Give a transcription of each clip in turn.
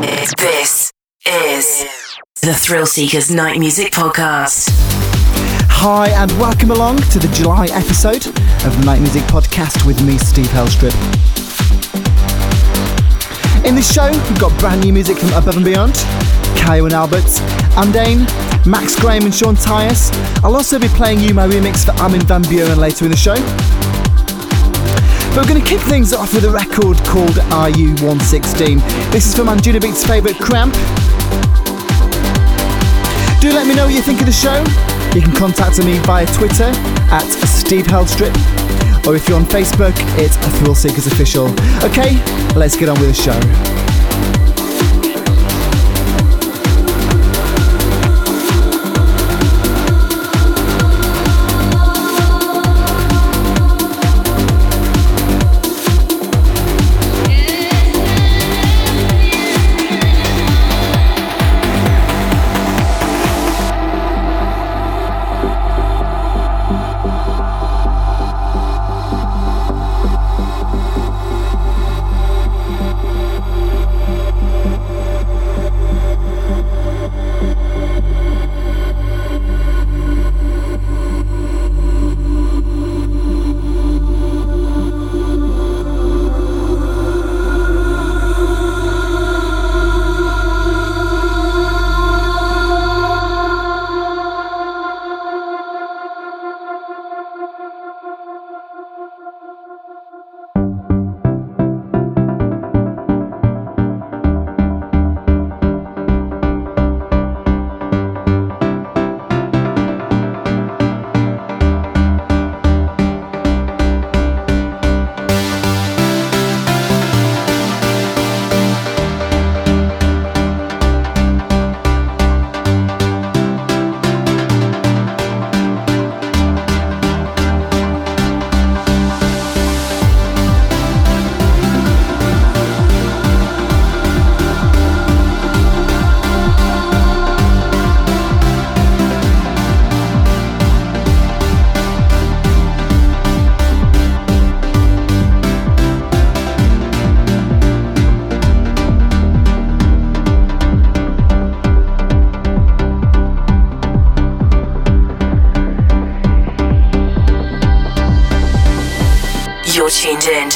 This is the Thrill Seekers Night Music Podcast. Hi, and welcome along to the July episode of the Night Music Podcast with me, Steve Helstrip. In this show, we've got brand new music from Above and Beyond, Kyau and Alberts, Andain, Max Graham and Sean Tyas. I'll also be playing you my remix for Armin van Buuren later in the show. But we're going to kick things off with a record called RU116. This is from Anjunabeats' favourite Cramp. Do let me know what you think of the show. You can contact me via Twitter at Steve Helstrip, or if you're on Facebook, it's Thrill Seekers Official. Okay, let's get on with the show.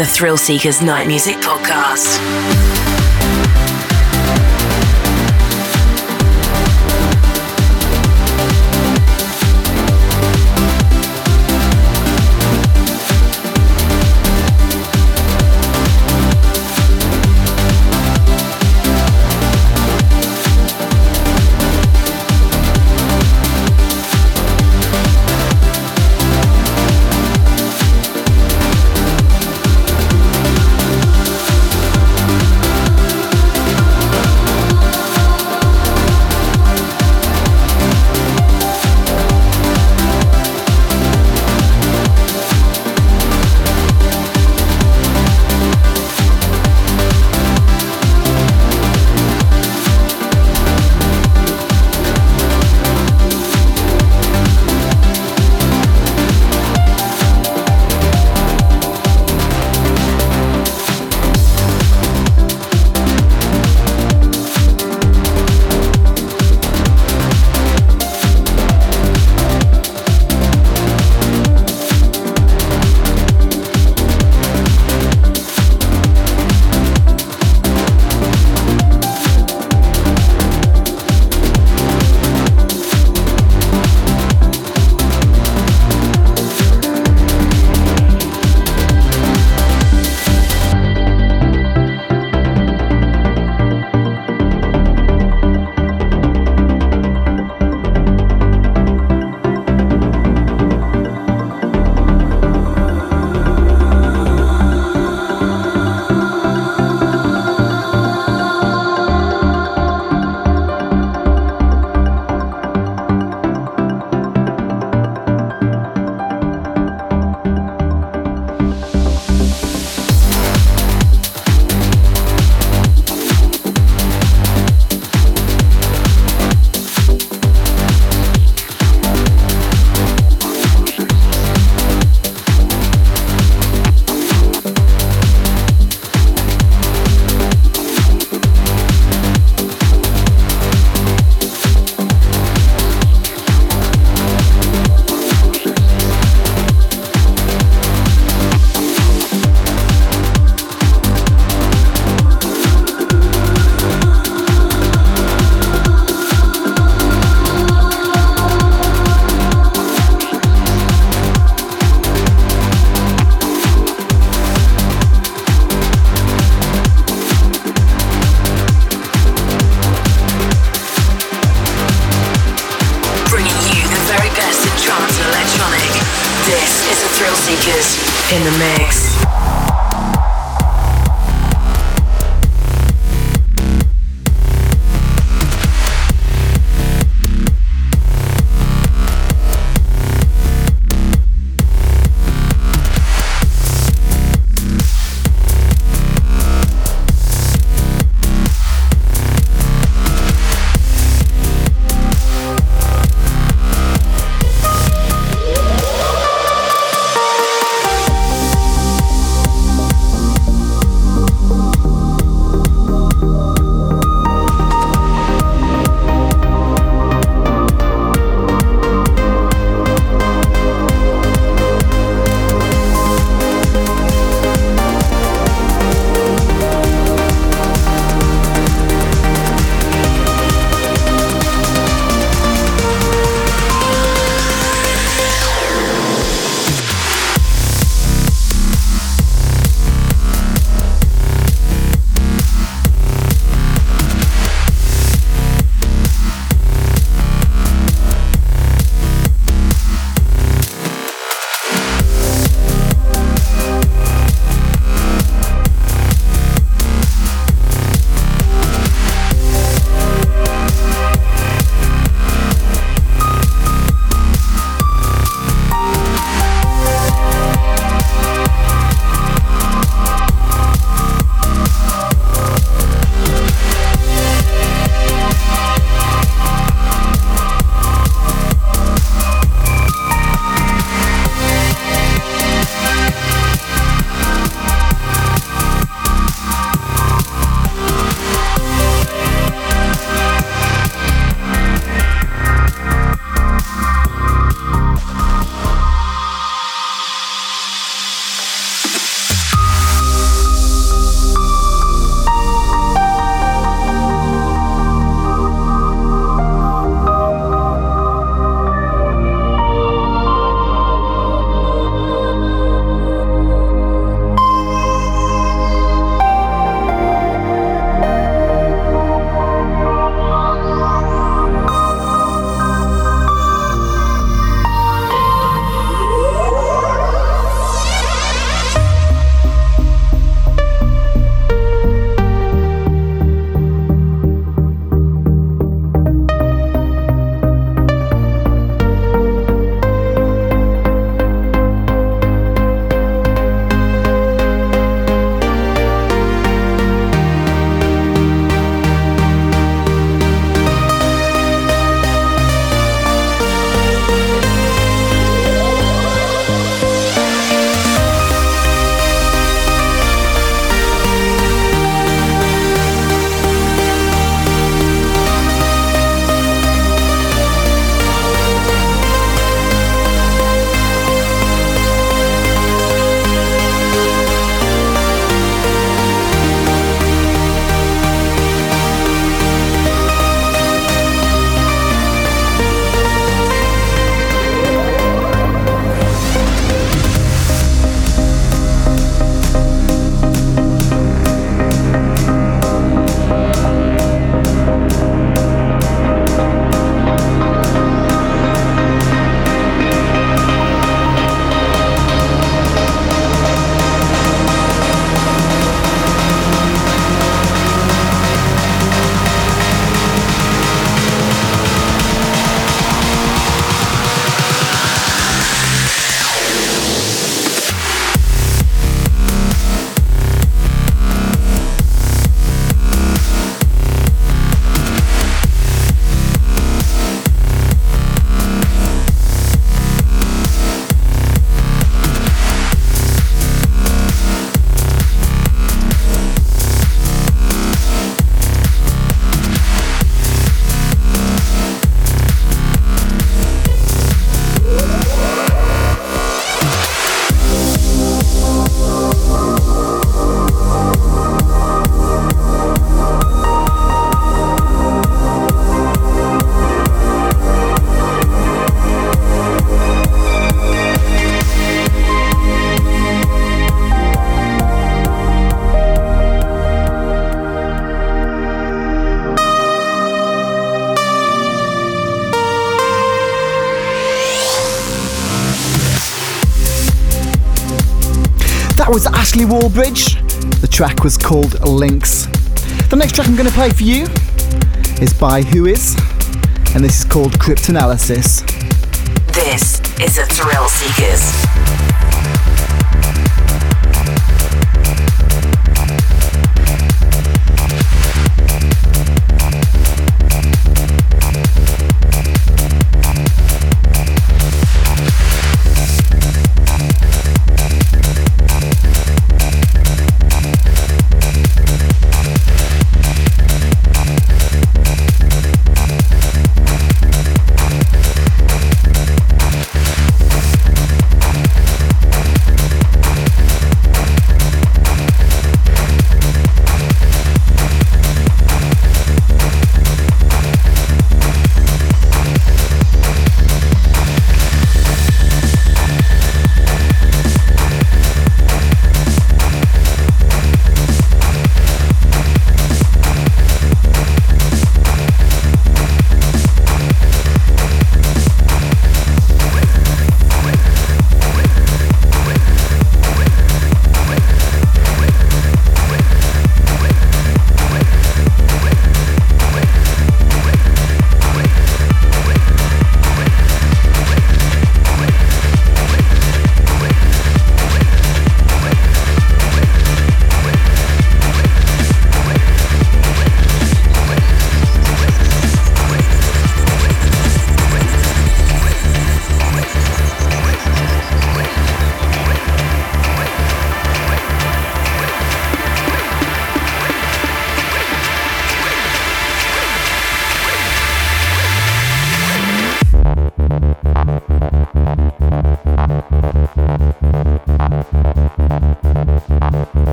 The Thrill Seekers Night Music Podcast. Seekers in the mix. Wallbridge. The track was called Links. The next track I'm going to play for you is by Who Is, and this is called Cryptanalysis. This is a Thrill Seekers.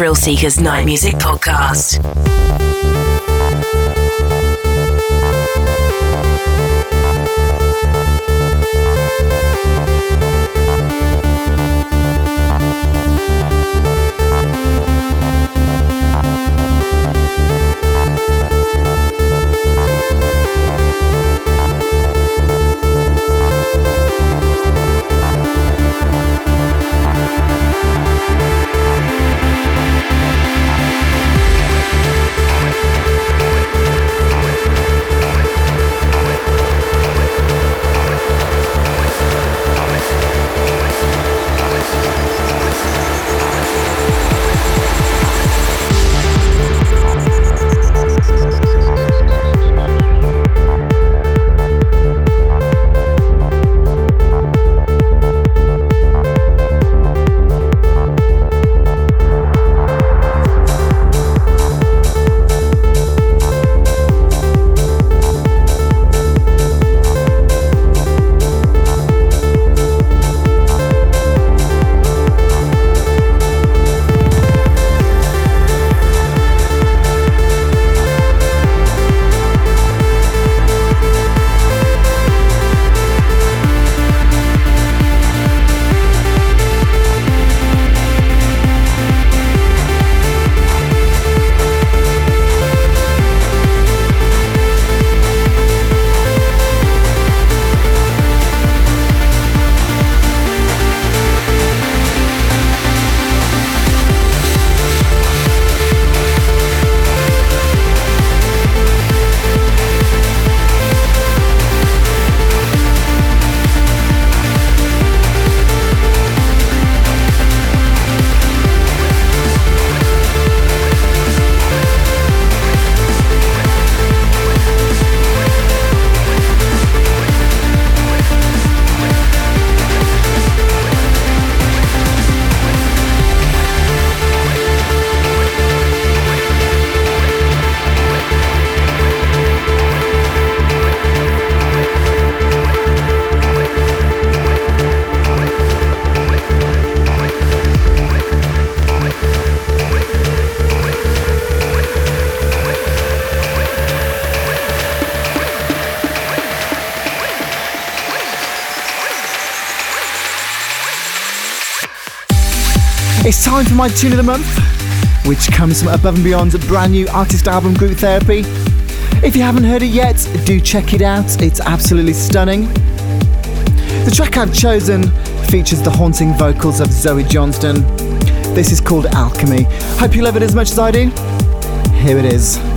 Thrill Seekers Night Music Podcast. Time for my tune of the month, which comes from Above and Beyond's brand new artist album, Group Therapy. If you haven't heard it yet, do check it out, it's absolutely stunning. The track I've chosen features the haunting vocals of Zoe Johnston. This is called Alchemy. Hope you love it as much as I do. Here it is.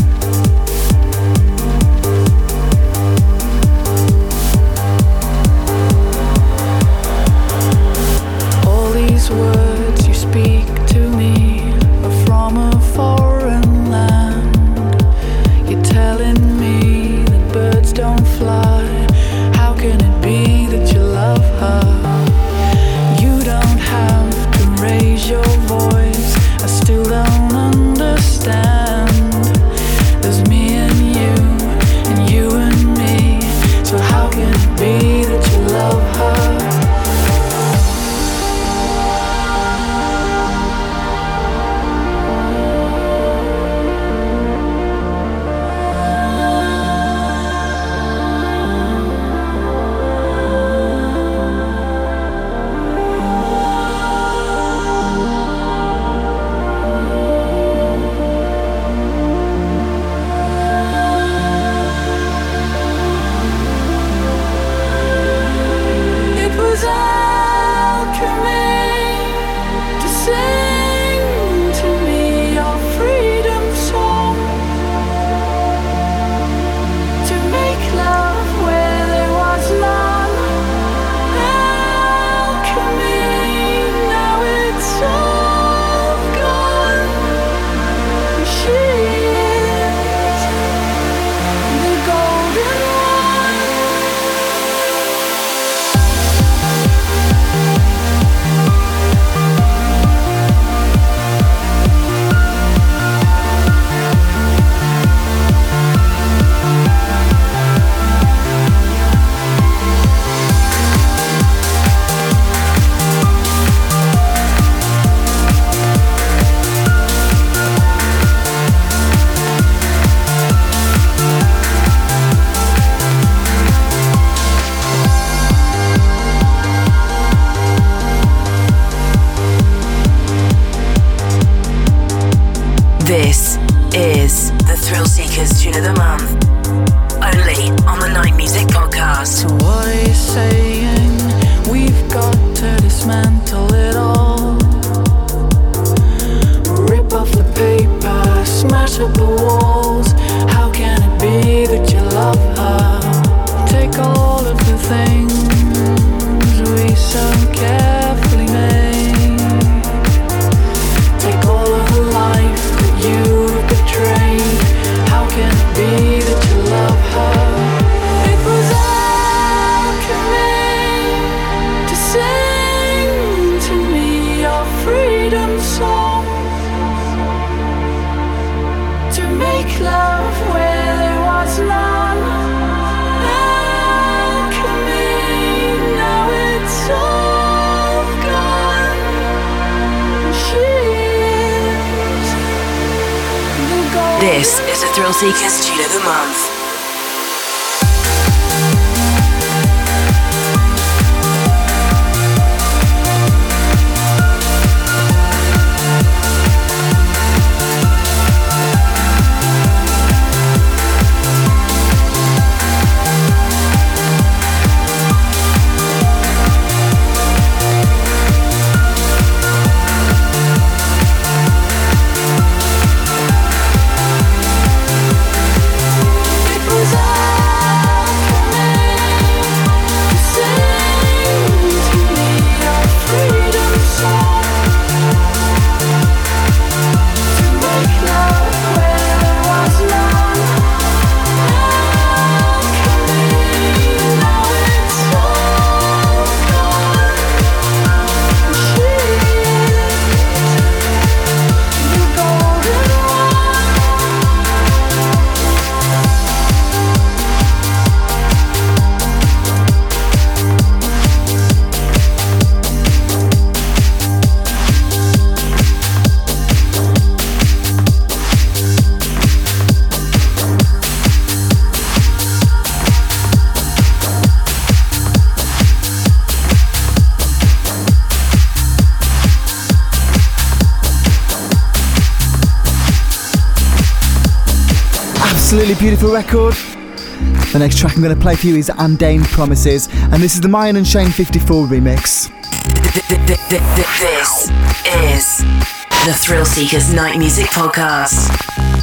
Absolutely beautiful record. The next track I'm going to play for you is Andain Promises, and this is the Myon and Shane 54 remix. This is the Thrill Seekers Night Music Podcast.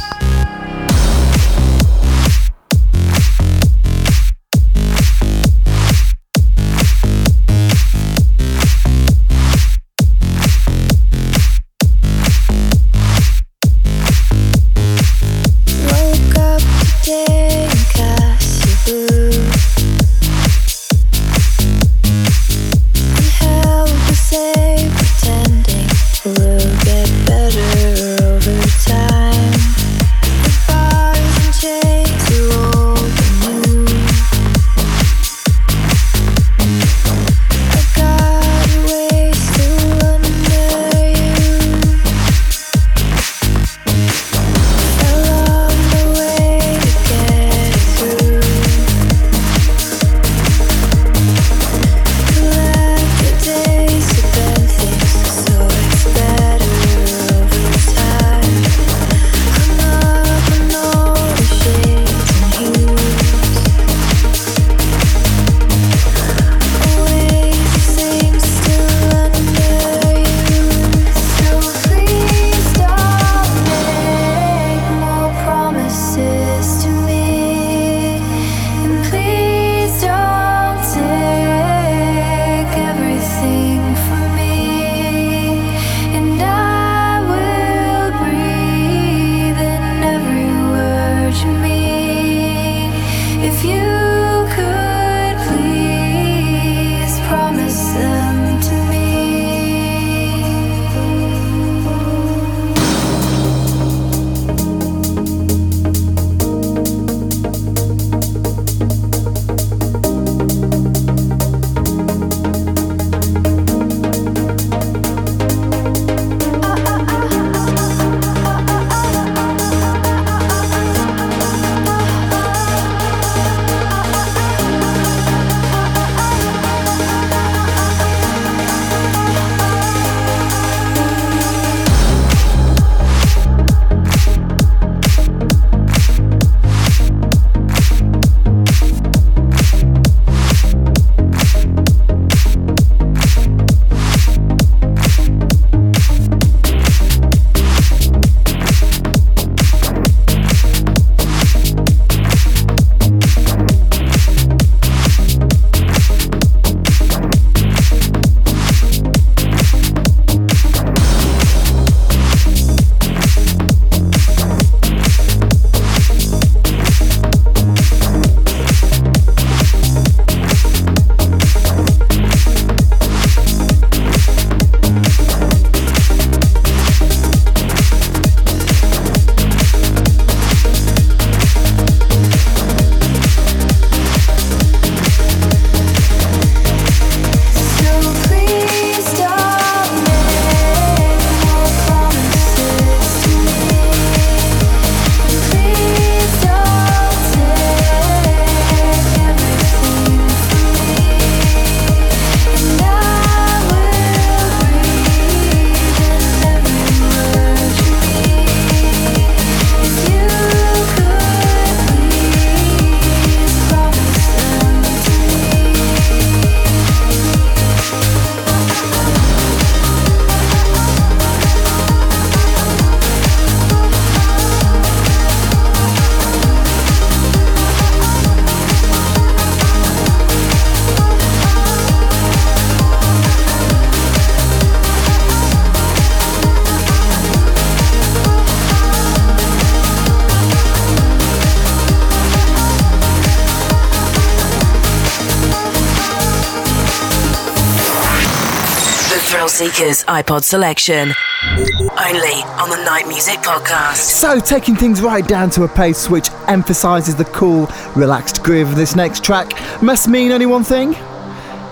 Seekers iPod selection. Only on the Night Music Podcast. So, taking things right down to a pace which emphasises the cool, relaxed groove of this next track must mean only one thing.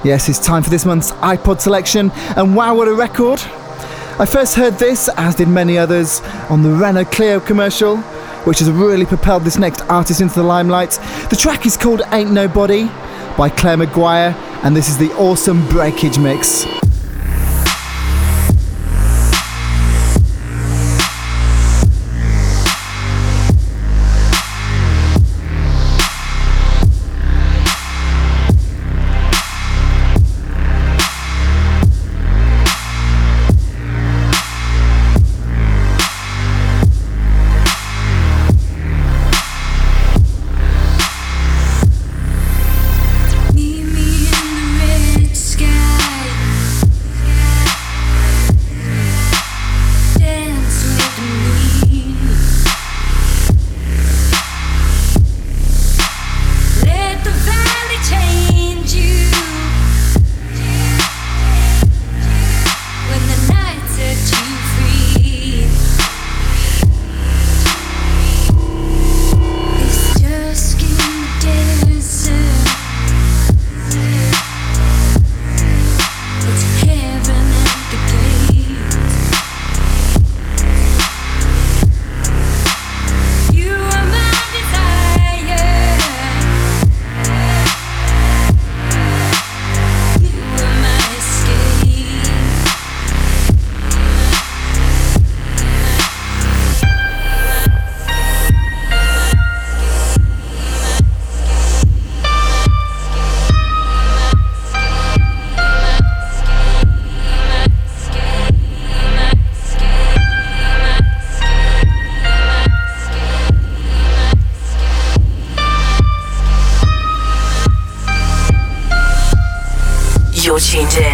Yes, it's time for this month's iPod selection, and wow, what a record! I first heard this, as did many others, on the Renault Clio commercial, which has really propelled this next artist into the limelight. The track is called Ain't Nobody by Claire Maguire, and this is the awesome breakage mix.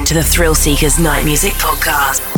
To the Thrill Seekers Night Music Podcast.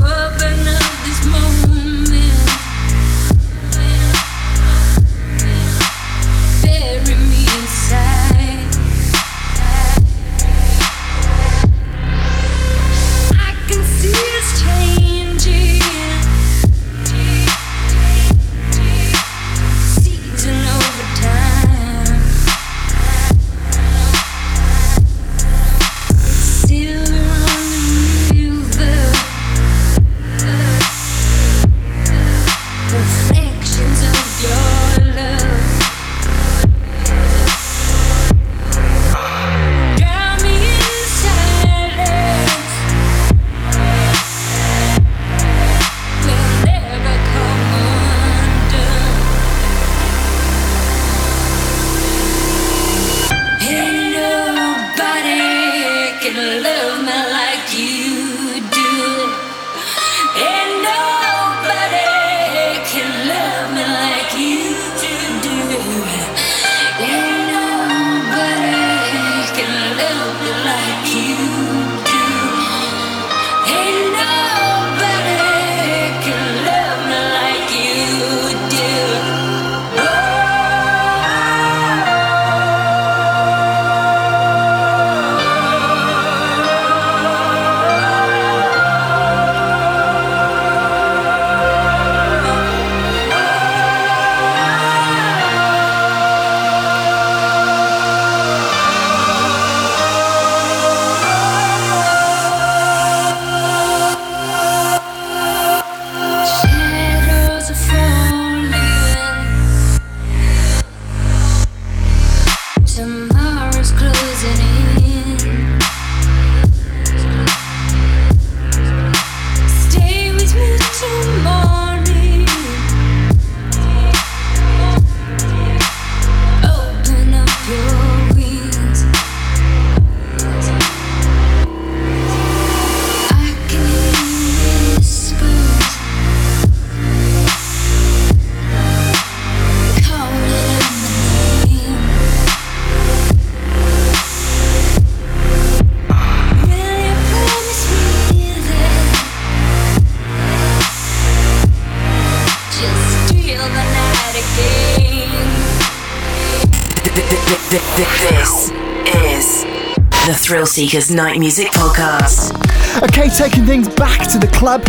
Seekers Night Music Podcast. Okay, taking things back to the club.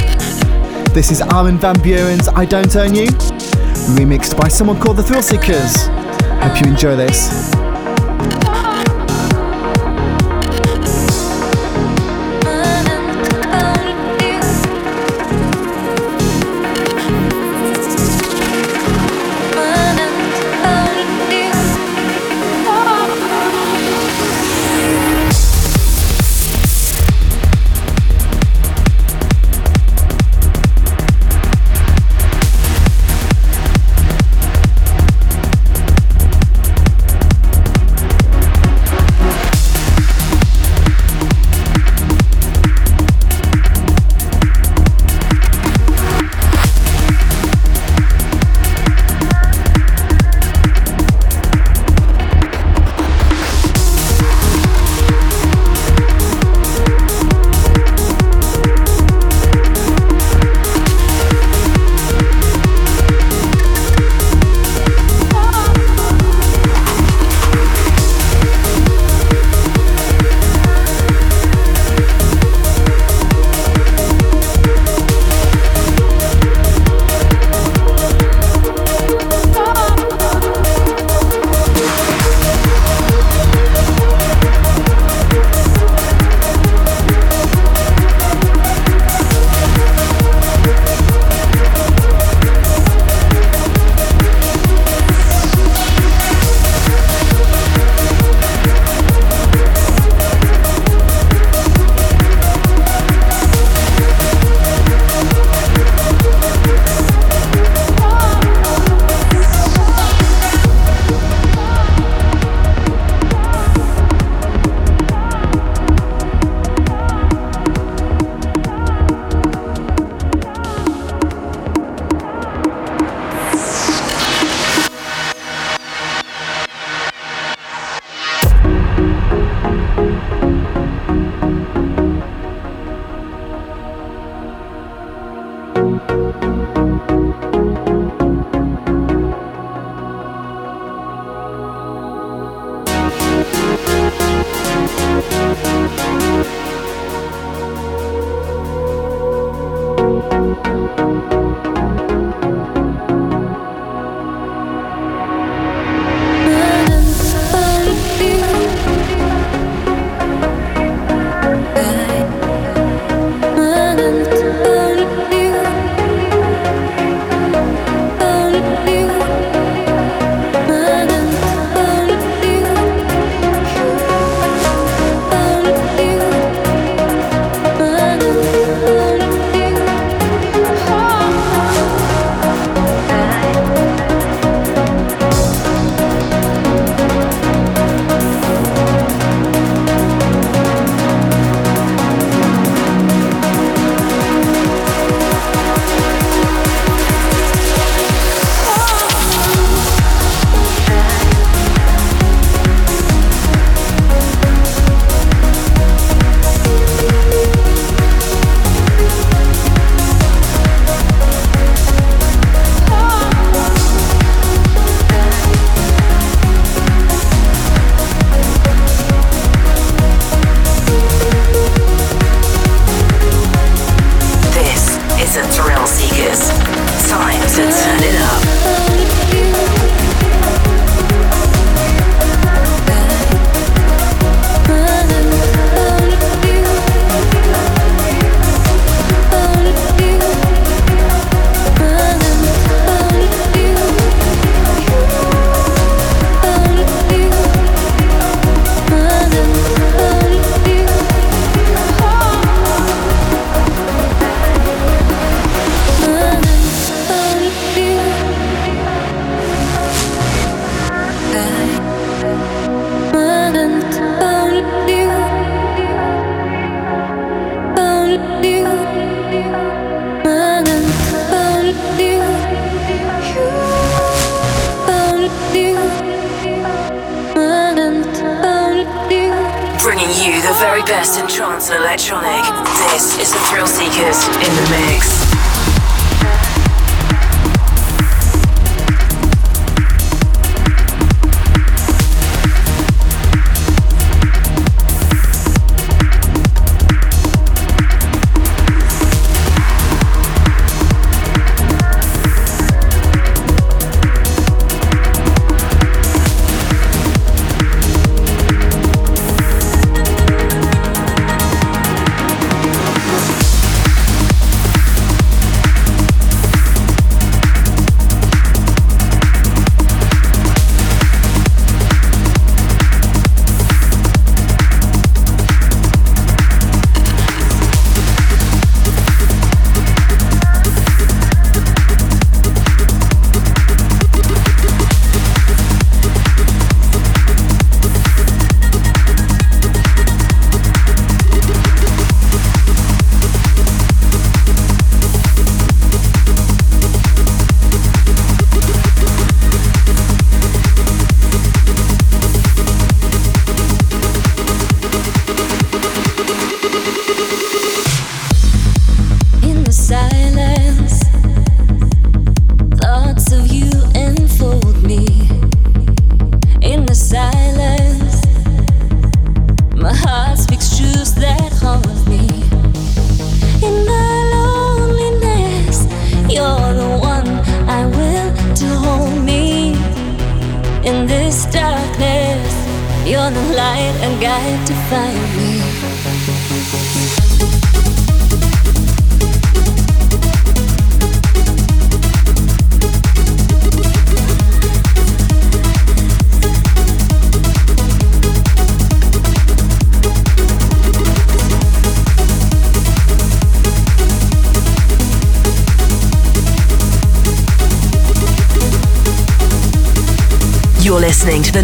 This is Armin van Buuren's I Don't Own You, remixed by someone called the Thrill Seekers. Hope you enjoy this.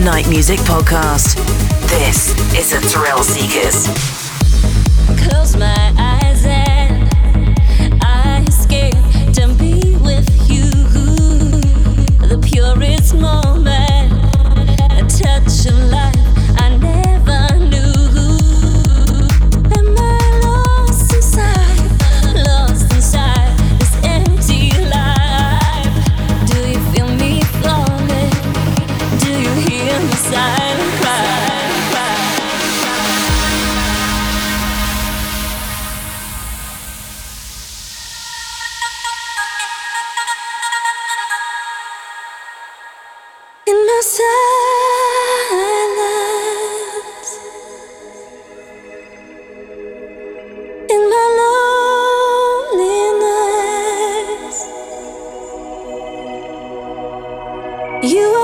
Night Music Podcast. This is a Thrill Seekers.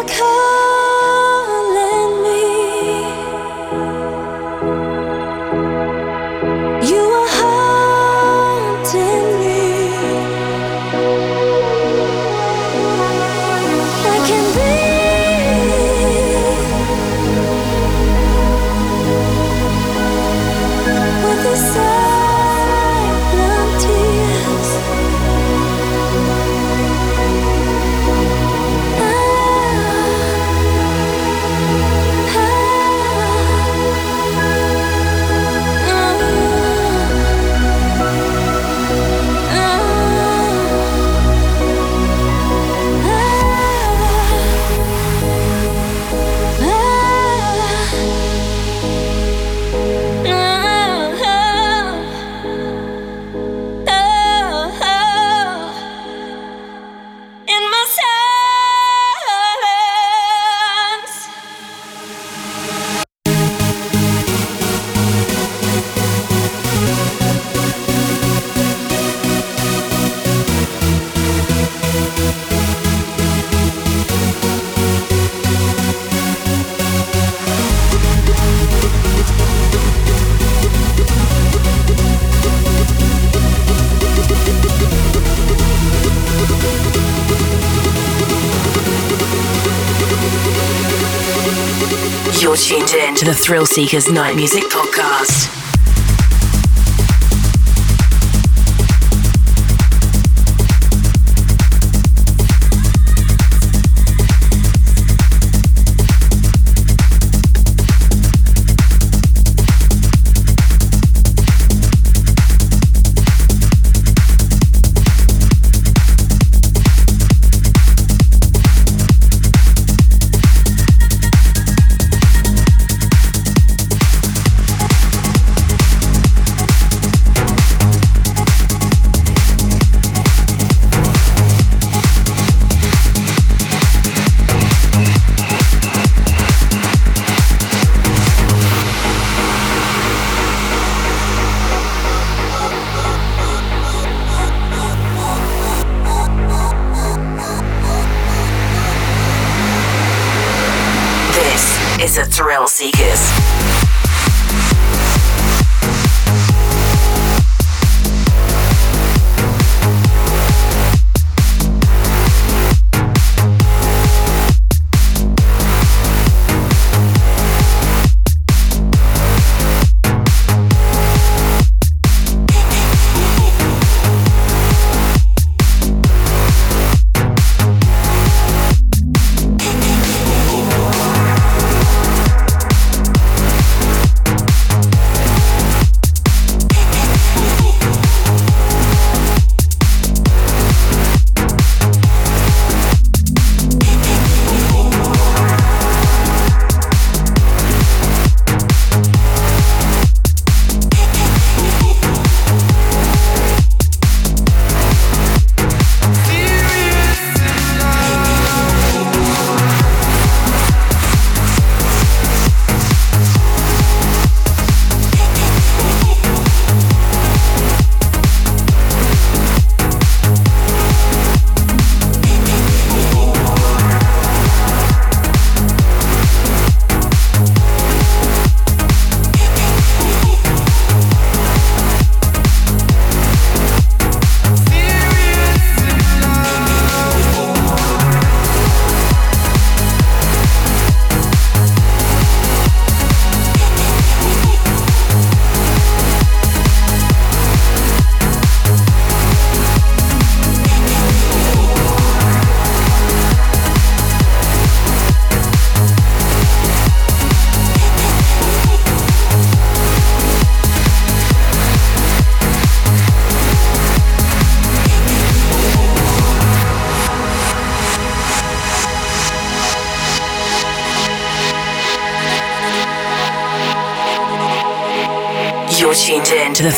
To Thrill Seekers Night Music Podcast.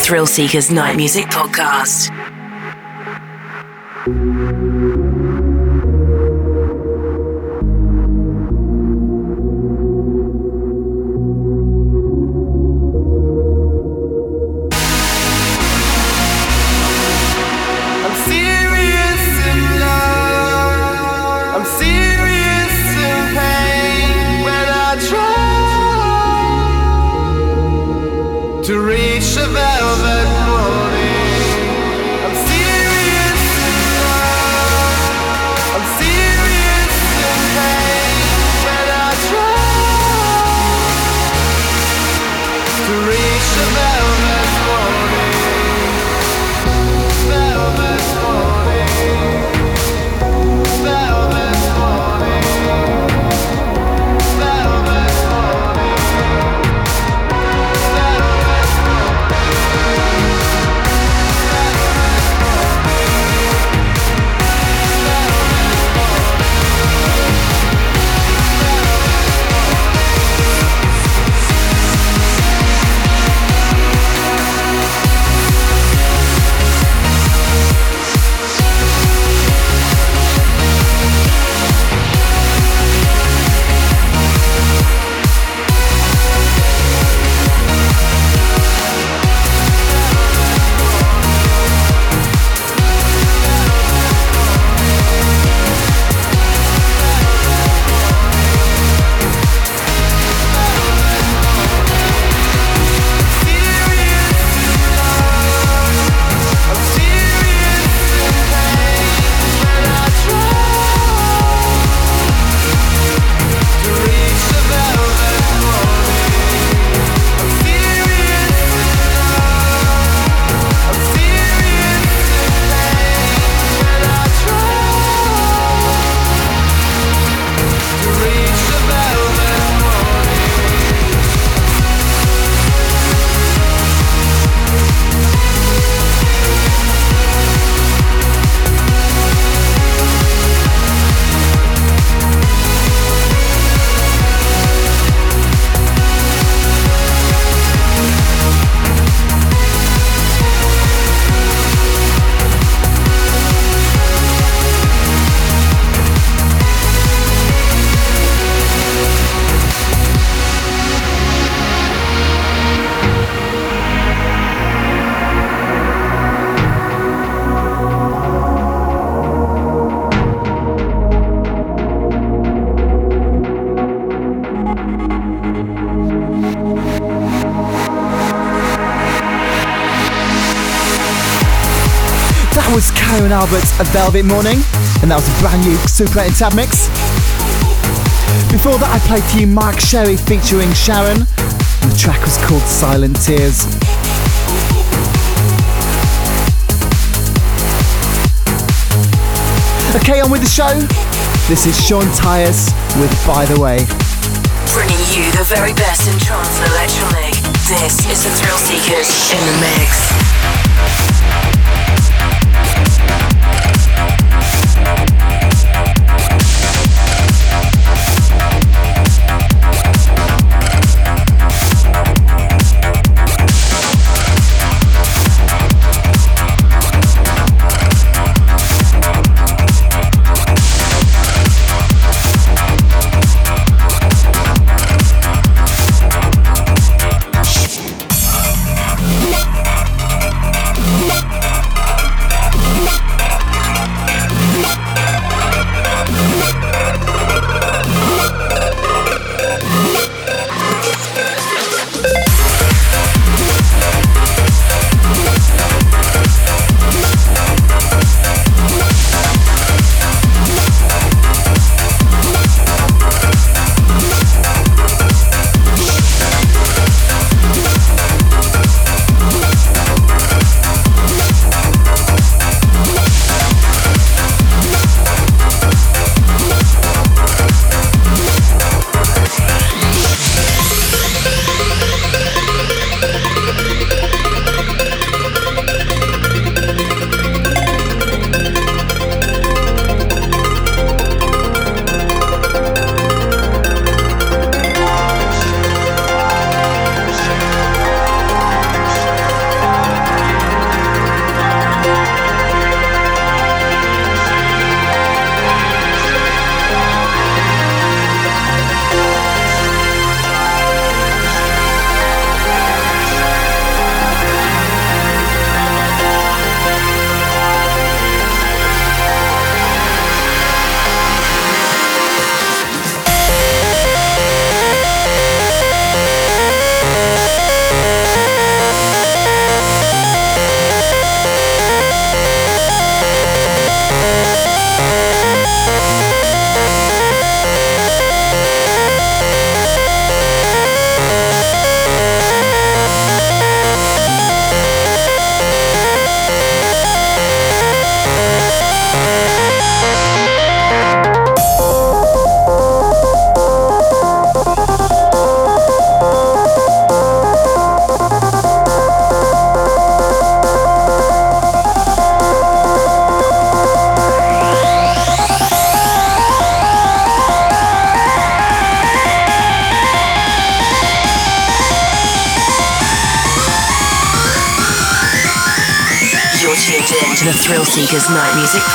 Thrill Seekers Night Music Podcast. Alberts, A Velvet Morning, and that was a brand new Super 8 Tab mix. Before that, I played for you Mark Sherry featuring Sharon, and the track was called Silent Tears. Okay, on with the show. This is Sean Tyas with By the Way. Bringing you the very best in trance electronic. This is the Thrill Seekers in the mix. Thrill Night Music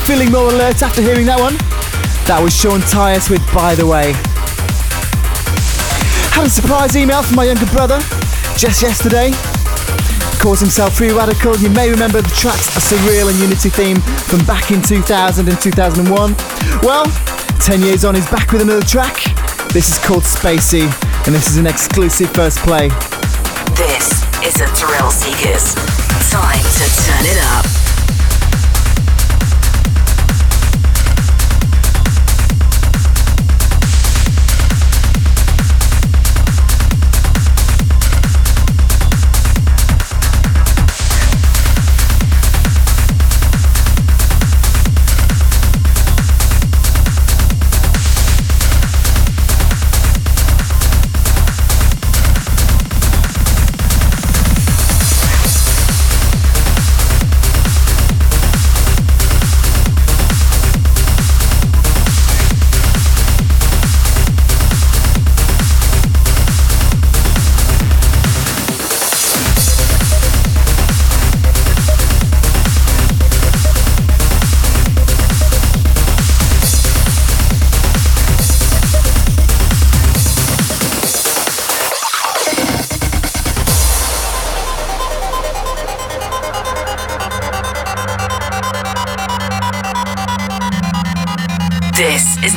feeling more alert after hearing that one. That was Sean Tyas with By the Way. Had a surprise email from my younger brother just yesterday. Calls himself Free Radical. You may remember the tracks A Surreal and Unity theme from back in 2000 and 2001. Well, 10 years on, he's back with another track. This is called Spacey, and this is an exclusive first play. This is a Thrill Seekers. Time to turn it up.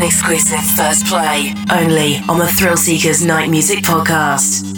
Exclusive first play only on the Thrill Seekers Night Music Podcast.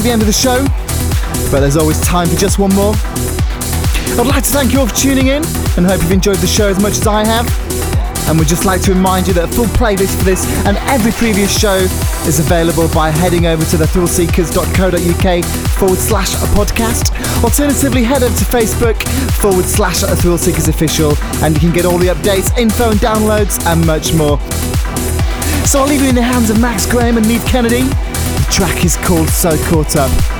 To the end of the show, but there's always time for just one more. I'd like to thank you all for tuning in and hope you've enjoyed the show as much as I have. And we'd just like to remind you that a full playlist for this and every previous show is available by heading over to thethrillseekers.co.uk forward slash a podcast. Alternatively, head over to Facebook forward slash a official and you can get all the updates, info and downloads and much more. So I'll leave you in the hands of Max Graham and Neev Kennedy track is called So Caught Up.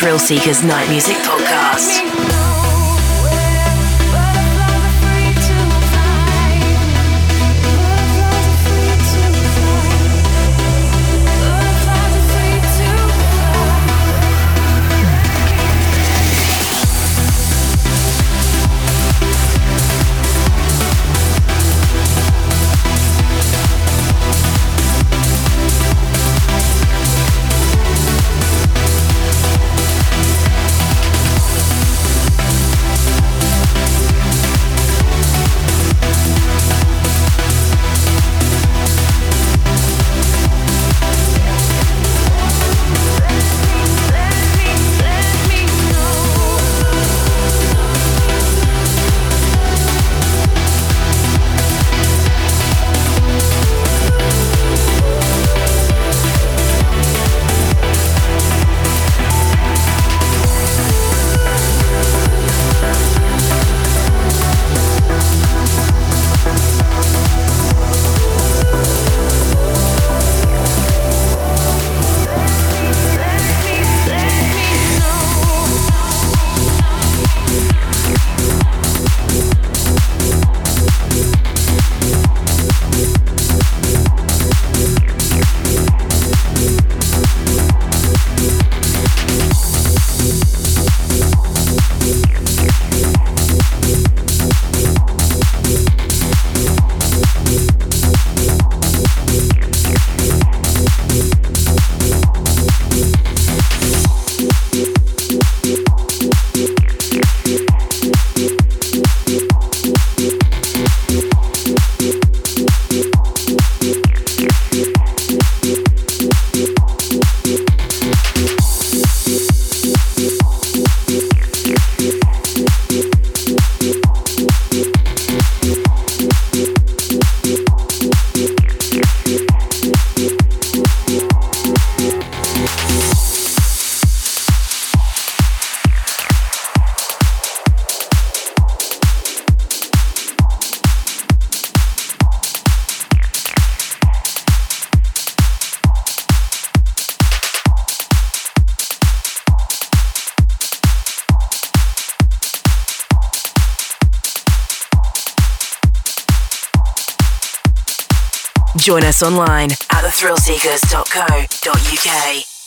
Thrill Seekers Night Music Podcast. Join us online at thethrillseekers.co.uk.